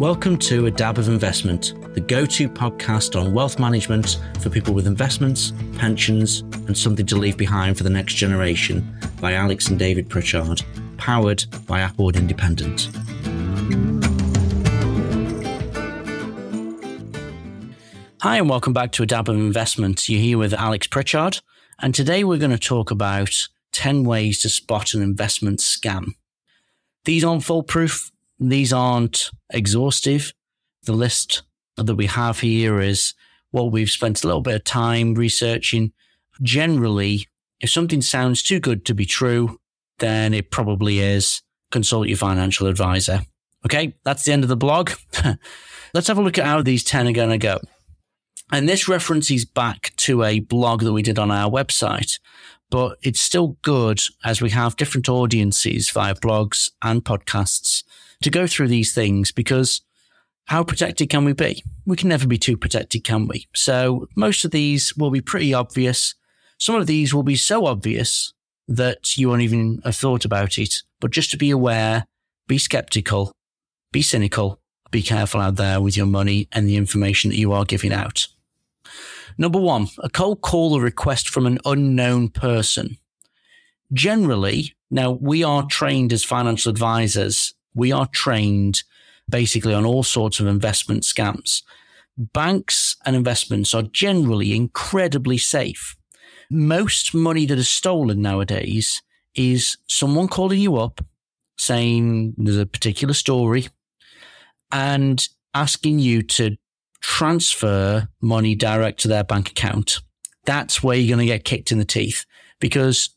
Welcome to A Dab of Investment, the go to podcast on wealth management for people with investments, pensions, and something to leave behind for the next generation by Alex and David Pritchard, powered by Applewood Independent. Hi, and welcome back to A Dab of Investment. You're here with Alex Pritchard, and today we're going to talk about 10 ways to spot an investment scam. These aren't foolproof these aren't exhaustive. The list that we have here is what we've spent a little bit of time researching. Generally, if something sounds too good to be true, then it probably is. Consult your financial advisor. Okay, that's the end of the blog. Let's have a look at how these 10 are going to go. And this references back to a blog that we did on our website, but it's still good as we have different audiences via blogs and podcasts to go through these things because how protected can we be? We can never be too protected, can we? So most of these will be pretty obvious. Some of these will be so obvious that you won't even have thought about it. But just to be aware, be skeptical, be cynical, be careful out there with your money and the information that you are giving out. Number one, a cold call or request from an unknown person. Generally, now we are trained as financial advisors we are trained basically on all sorts of investment scams. Banks and investments are generally incredibly safe. Most money that is stolen nowadays is someone calling you up saying there's a particular story and asking you to transfer money direct to their bank account. That's where you're going to get kicked in the teeth because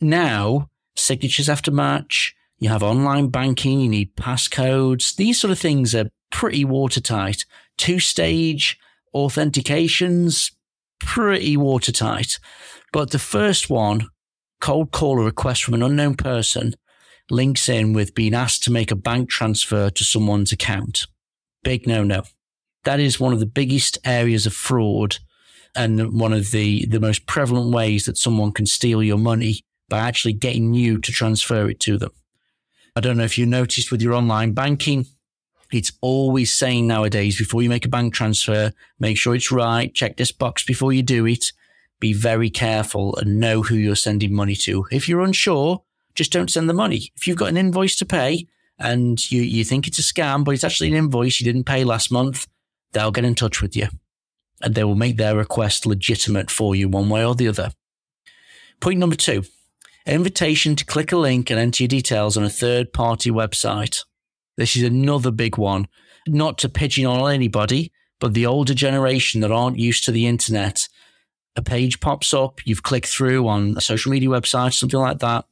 now signatures have to match. You have online banking, you need passcodes. These sort of things are pretty watertight. Two stage authentications, pretty watertight. But the first one, cold call a request from an unknown person, links in with being asked to make a bank transfer to someone's account. Big no no. That is one of the biggest areas of fraud and one of the, the most prevalent ways that someone can steal your money by actually getting you to transfer it to them. I don't know if you noticed with your online banking, it's always saying nowadays before you make a bank transfer, make sure it's right, check this box before you do it. Be very careful and know who you're sending money to. If you're unsure, just don't send the money. If you've got an invoice to pay and you, you think it's a scam, but it's actually an invoice you didn't pay last month, they'll get in touch with you and they will make their request legitimate for you one way or the other. Point number two invitation to click a link and enter your details on a third party website. This is another big one. Not to pigeonhole anybody, but the older generation that aren't used to the internet, a page pops up, you've clicked through on a social media website, something like that,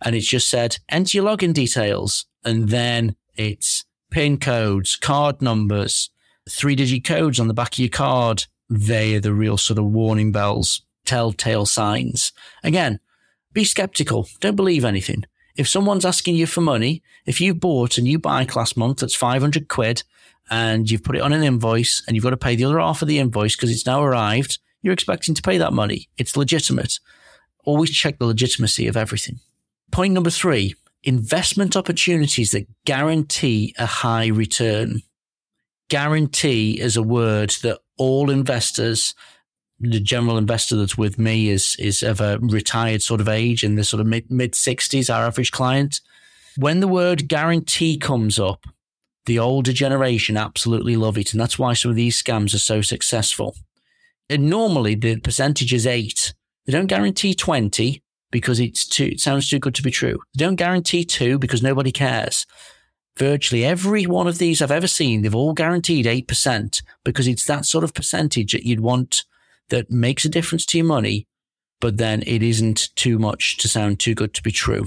and it's just said, enter your login details. And then it's PIN codes, card numbers, three digit codes on the back of your card. They are the real sort of warning bells, telltale signs. Again, be skeptical. Don't believe anything. If someone's asking you for money, if you bought a new bike last month that's 500 quid and you've put it on an invoice and you've got to pay the other half of the invoice because it's now arrived, you're expecting to pay that money. It's legitimate. Always check the legitimacy of everything. Point number three, investment opportunities that guarantee a high return. Guarantee is a word that all investors the general investor that's with me is is of a retired sort of age in the sort of mid mid sixties, our average client. When the word guarantee comes up, the older generation absolutely love it. And that's why some of these scams are so successful. And normally the percentage is eight. They don't guarantee 20 because it's too, it sounds too good to be true. They don't guarantee two because nobody cares. Virtually every one of these I've ever seen, they've all guaranteed 8% because it's that sort of percentage that you'd want that makes a difference to your money, but then it isn't too much to sound too good to be true.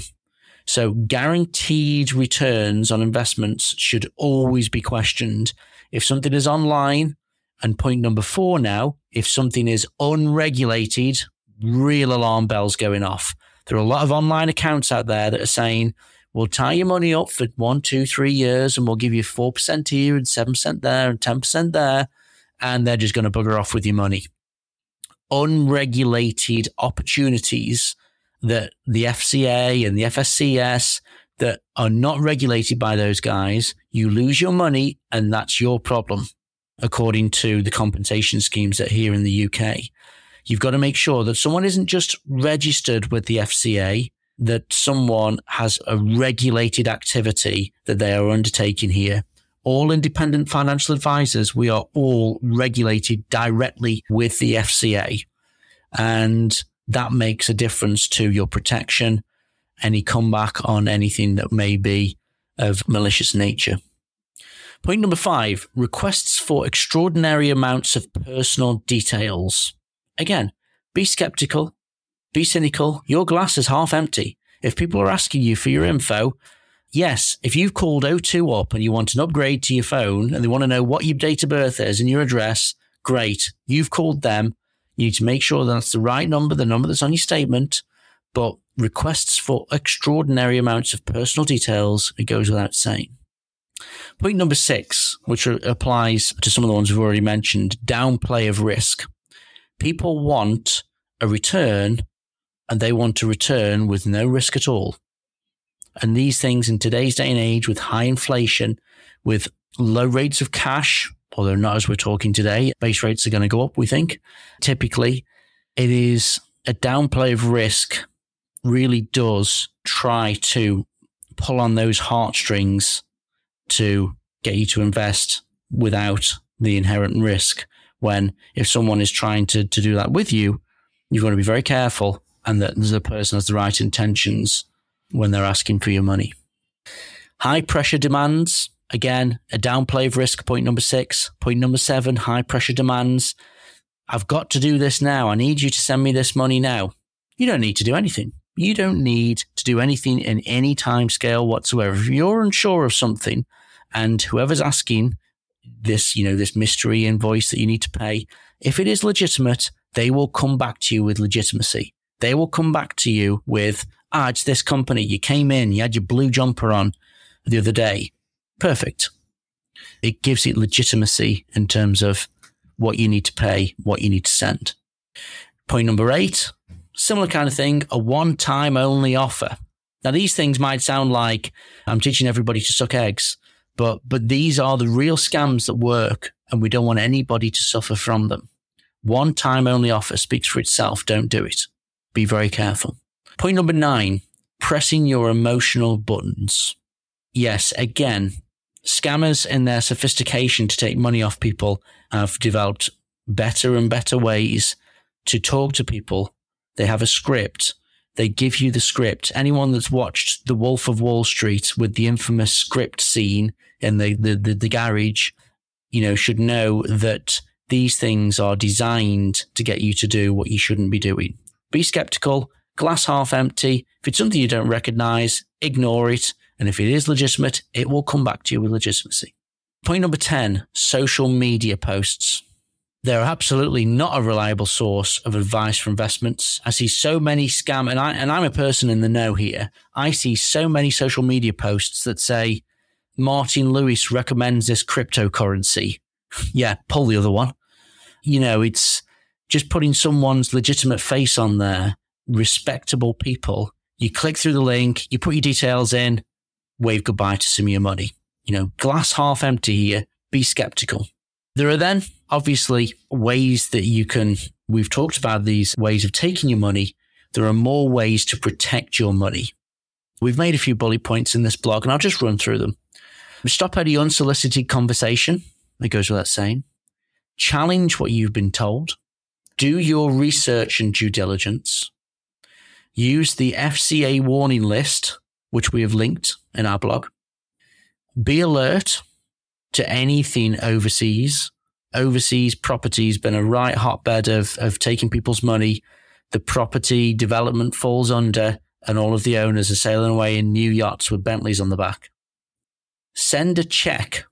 So guaranteed returns on investments should always be questioned. If something is online, and point number four now, if something is unregulated, real alarm bells going off. There are a lot of online accounts out there that are saying, we'll tie your money up for one, two, three years and we'll give you 4% here and 7% there and 10% there. And they're just going to bugger off with your money unregulated opportunities that the FCA and the FSCS that are not regulated by those guys, you lose your money and that's your problem, according to the compensation schemes that here in the UK. You've got to make sure that someone isn't just registered with the FCA, that someone has a regulated activity that they are undertaking here. All independent financial advisors, we are all regulated directly with the FCA. And that makes a difference to your protection, any comeback on anything that may be of malicious nature. Point number five requests for extraordinary amounts of personal details. Again, be skeptical, be cynical. Your glass is half empty. If people are asking you for your info, yes, if you've called O2 up and you want an upgrade to your phone and they want to know what your date of birth is and your address, great. You've called them. You need to make sure that's the right number, the number that's on your statement. But requests for extraordinary amounts of personal details, it goes without saying. Point number six, which applies to some of the ones we've already mentioned, downplay of risk. People want a return and they want to return with no risk at all. And these things in today's day and age with high inflation, with low rates of cash, although not as we're talking today, base rates are going to go up, we think. Typically, it is a downplay of risk really does try to pull on those heartstrings to get you to invest without the inherent risk. When if someone is trying to, to do that with you, you've got to be very careful and that the person has the right intentions when they're asking for your money. High pressure demands, again, a downplay of risk, point number six. Point number seven, high pressure demands. I've got to do this now. I need you to send me this money now. You don't need to do anything. You don't need to do anything in any time scale whatsoever. If you're unsure of something and whoever's asking this, you know, this mystery invoice that you need to pay, if it is legitimate, they will come back to you with legitimacy. They will come back to you with, ah, it's this company. You came in, you had your blue jumper on the other day. Perfect. It gives it legitimacy in terms of what you need to pay, what you need to send. Point number eight, similar kind of thing, a one time only offer. Now, these things might sound like I'm teaching everybody to suck eggs, but, but these are the real scams that work and we don't want anybody to suffer from them. One time only offer speaks for itself. Don't do it. Be very careful. Point number nine, pressing your emotional buttons. Yes, again, scammers in their sophistication to take money off people have developed better and better ways to talk to people. They have a script. They give you the script. Anyone that's watched The Wolf of Wall Street with the infamous script scene in the, the, the, the garage, you know, should know that these things are designed to get you to do what you shouldn't be doing. Be skeptical, glass half empty. If it's something you don't recognize, ignore it. And if it is legitimate, it will come back to you with legitimacy. Point number 10 social media posts. They're absolutely not a reliable source of advice for investments. I see so many scam, and, I, and I'm a person in the know here. I see so many social media posts that say, Martin Lewis recommends this cryptocurrency. yeah, pull the other one. You know, it's just putting someone's legitimate face on there, respectable people. You click through the link, you put your details in, wave goodbye to some of your money. You know, glass half empty here. Be skeptical. There are then obviously ways that you can, we've talked about these ways of taking your money. There are more ways to protect your money. We've made a few bullet points in this blog and I'll just run through them. Stop any unsolicited conversation. It goes without saying. Challenge what you've been told. Do your research and due diligence. Use the FCA warning list, which we have linked in our blog. Be alert to anything overseas. Overseas property's been a right hotbed of, of taking people's money. The property development falls under, and all of the owners are sailing away in new yachts with Bentleys on the back. Send a check.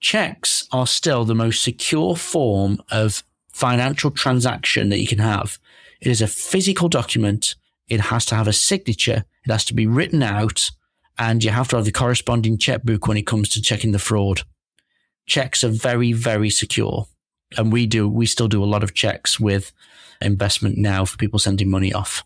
Checks are still the most secure form of financial transaction that you can have. It is a physical document. It has to have a signature. It has to be written out and you have to have the corresponding checkbook when it comes to checking the fraud. Checks are very, very secure. And we do, we still do a lot of checks with investment now for people sending money off.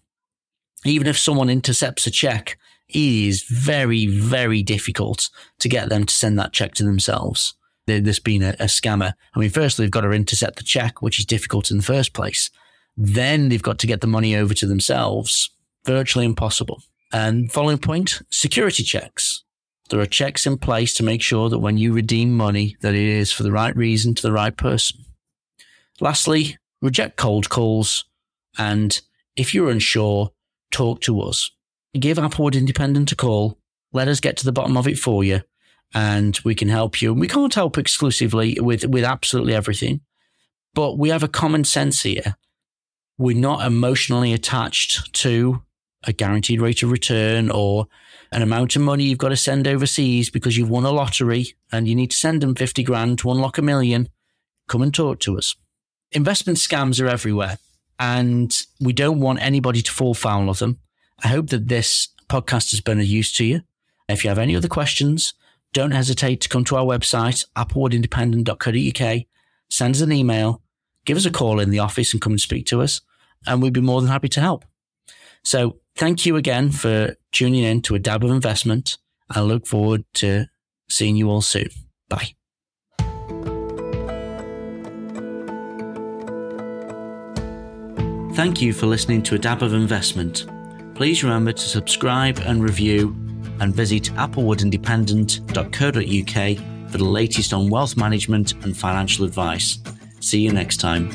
Even if someone intercepts a check, it is very, very difficult to get them to send that check to themselves. There's been a, a scammer. I mean, firstly, they've got to intercept the check, which is difficult in the first place. Then they've got to get the money over to themselves. Virtually impossible. And following point, security checks. There are checks in place to make sure that when you redeem money, that it is for the right reason to the right person. Lastly, reject cold calls. And if you're unsure, talk to us. Give Applewood Independent a call. Let us get to the bottom of it for you and we can help you. We can't help exclusively with, with absolutely everything, but we have a common sense here. We're not emotionally attached to a guaranteed rate of return or an amount of money you've got to send overseas because you've won a lottery and you need to send them 50 grand to unlock a million. Come and talk to us. Investment scams are everywhere and we don't want anybody to fall foul of them. I hope that this podcast has been of use to you. If you have any other questions, don't hesitate to come to our website, applewoodindependent.co.uk, send us an email, give us a call in the office and come and speak to us, and we'd be more than happy to help. So thank you again for tuning in to a dab of investment. I look forward to seeing you all soon. Bye. Thank you for listening to a dab of investment. Please remember to subscribe and review and visit applewoodindependent.co.uk for the latest on wealth management and financial advice. See you next time.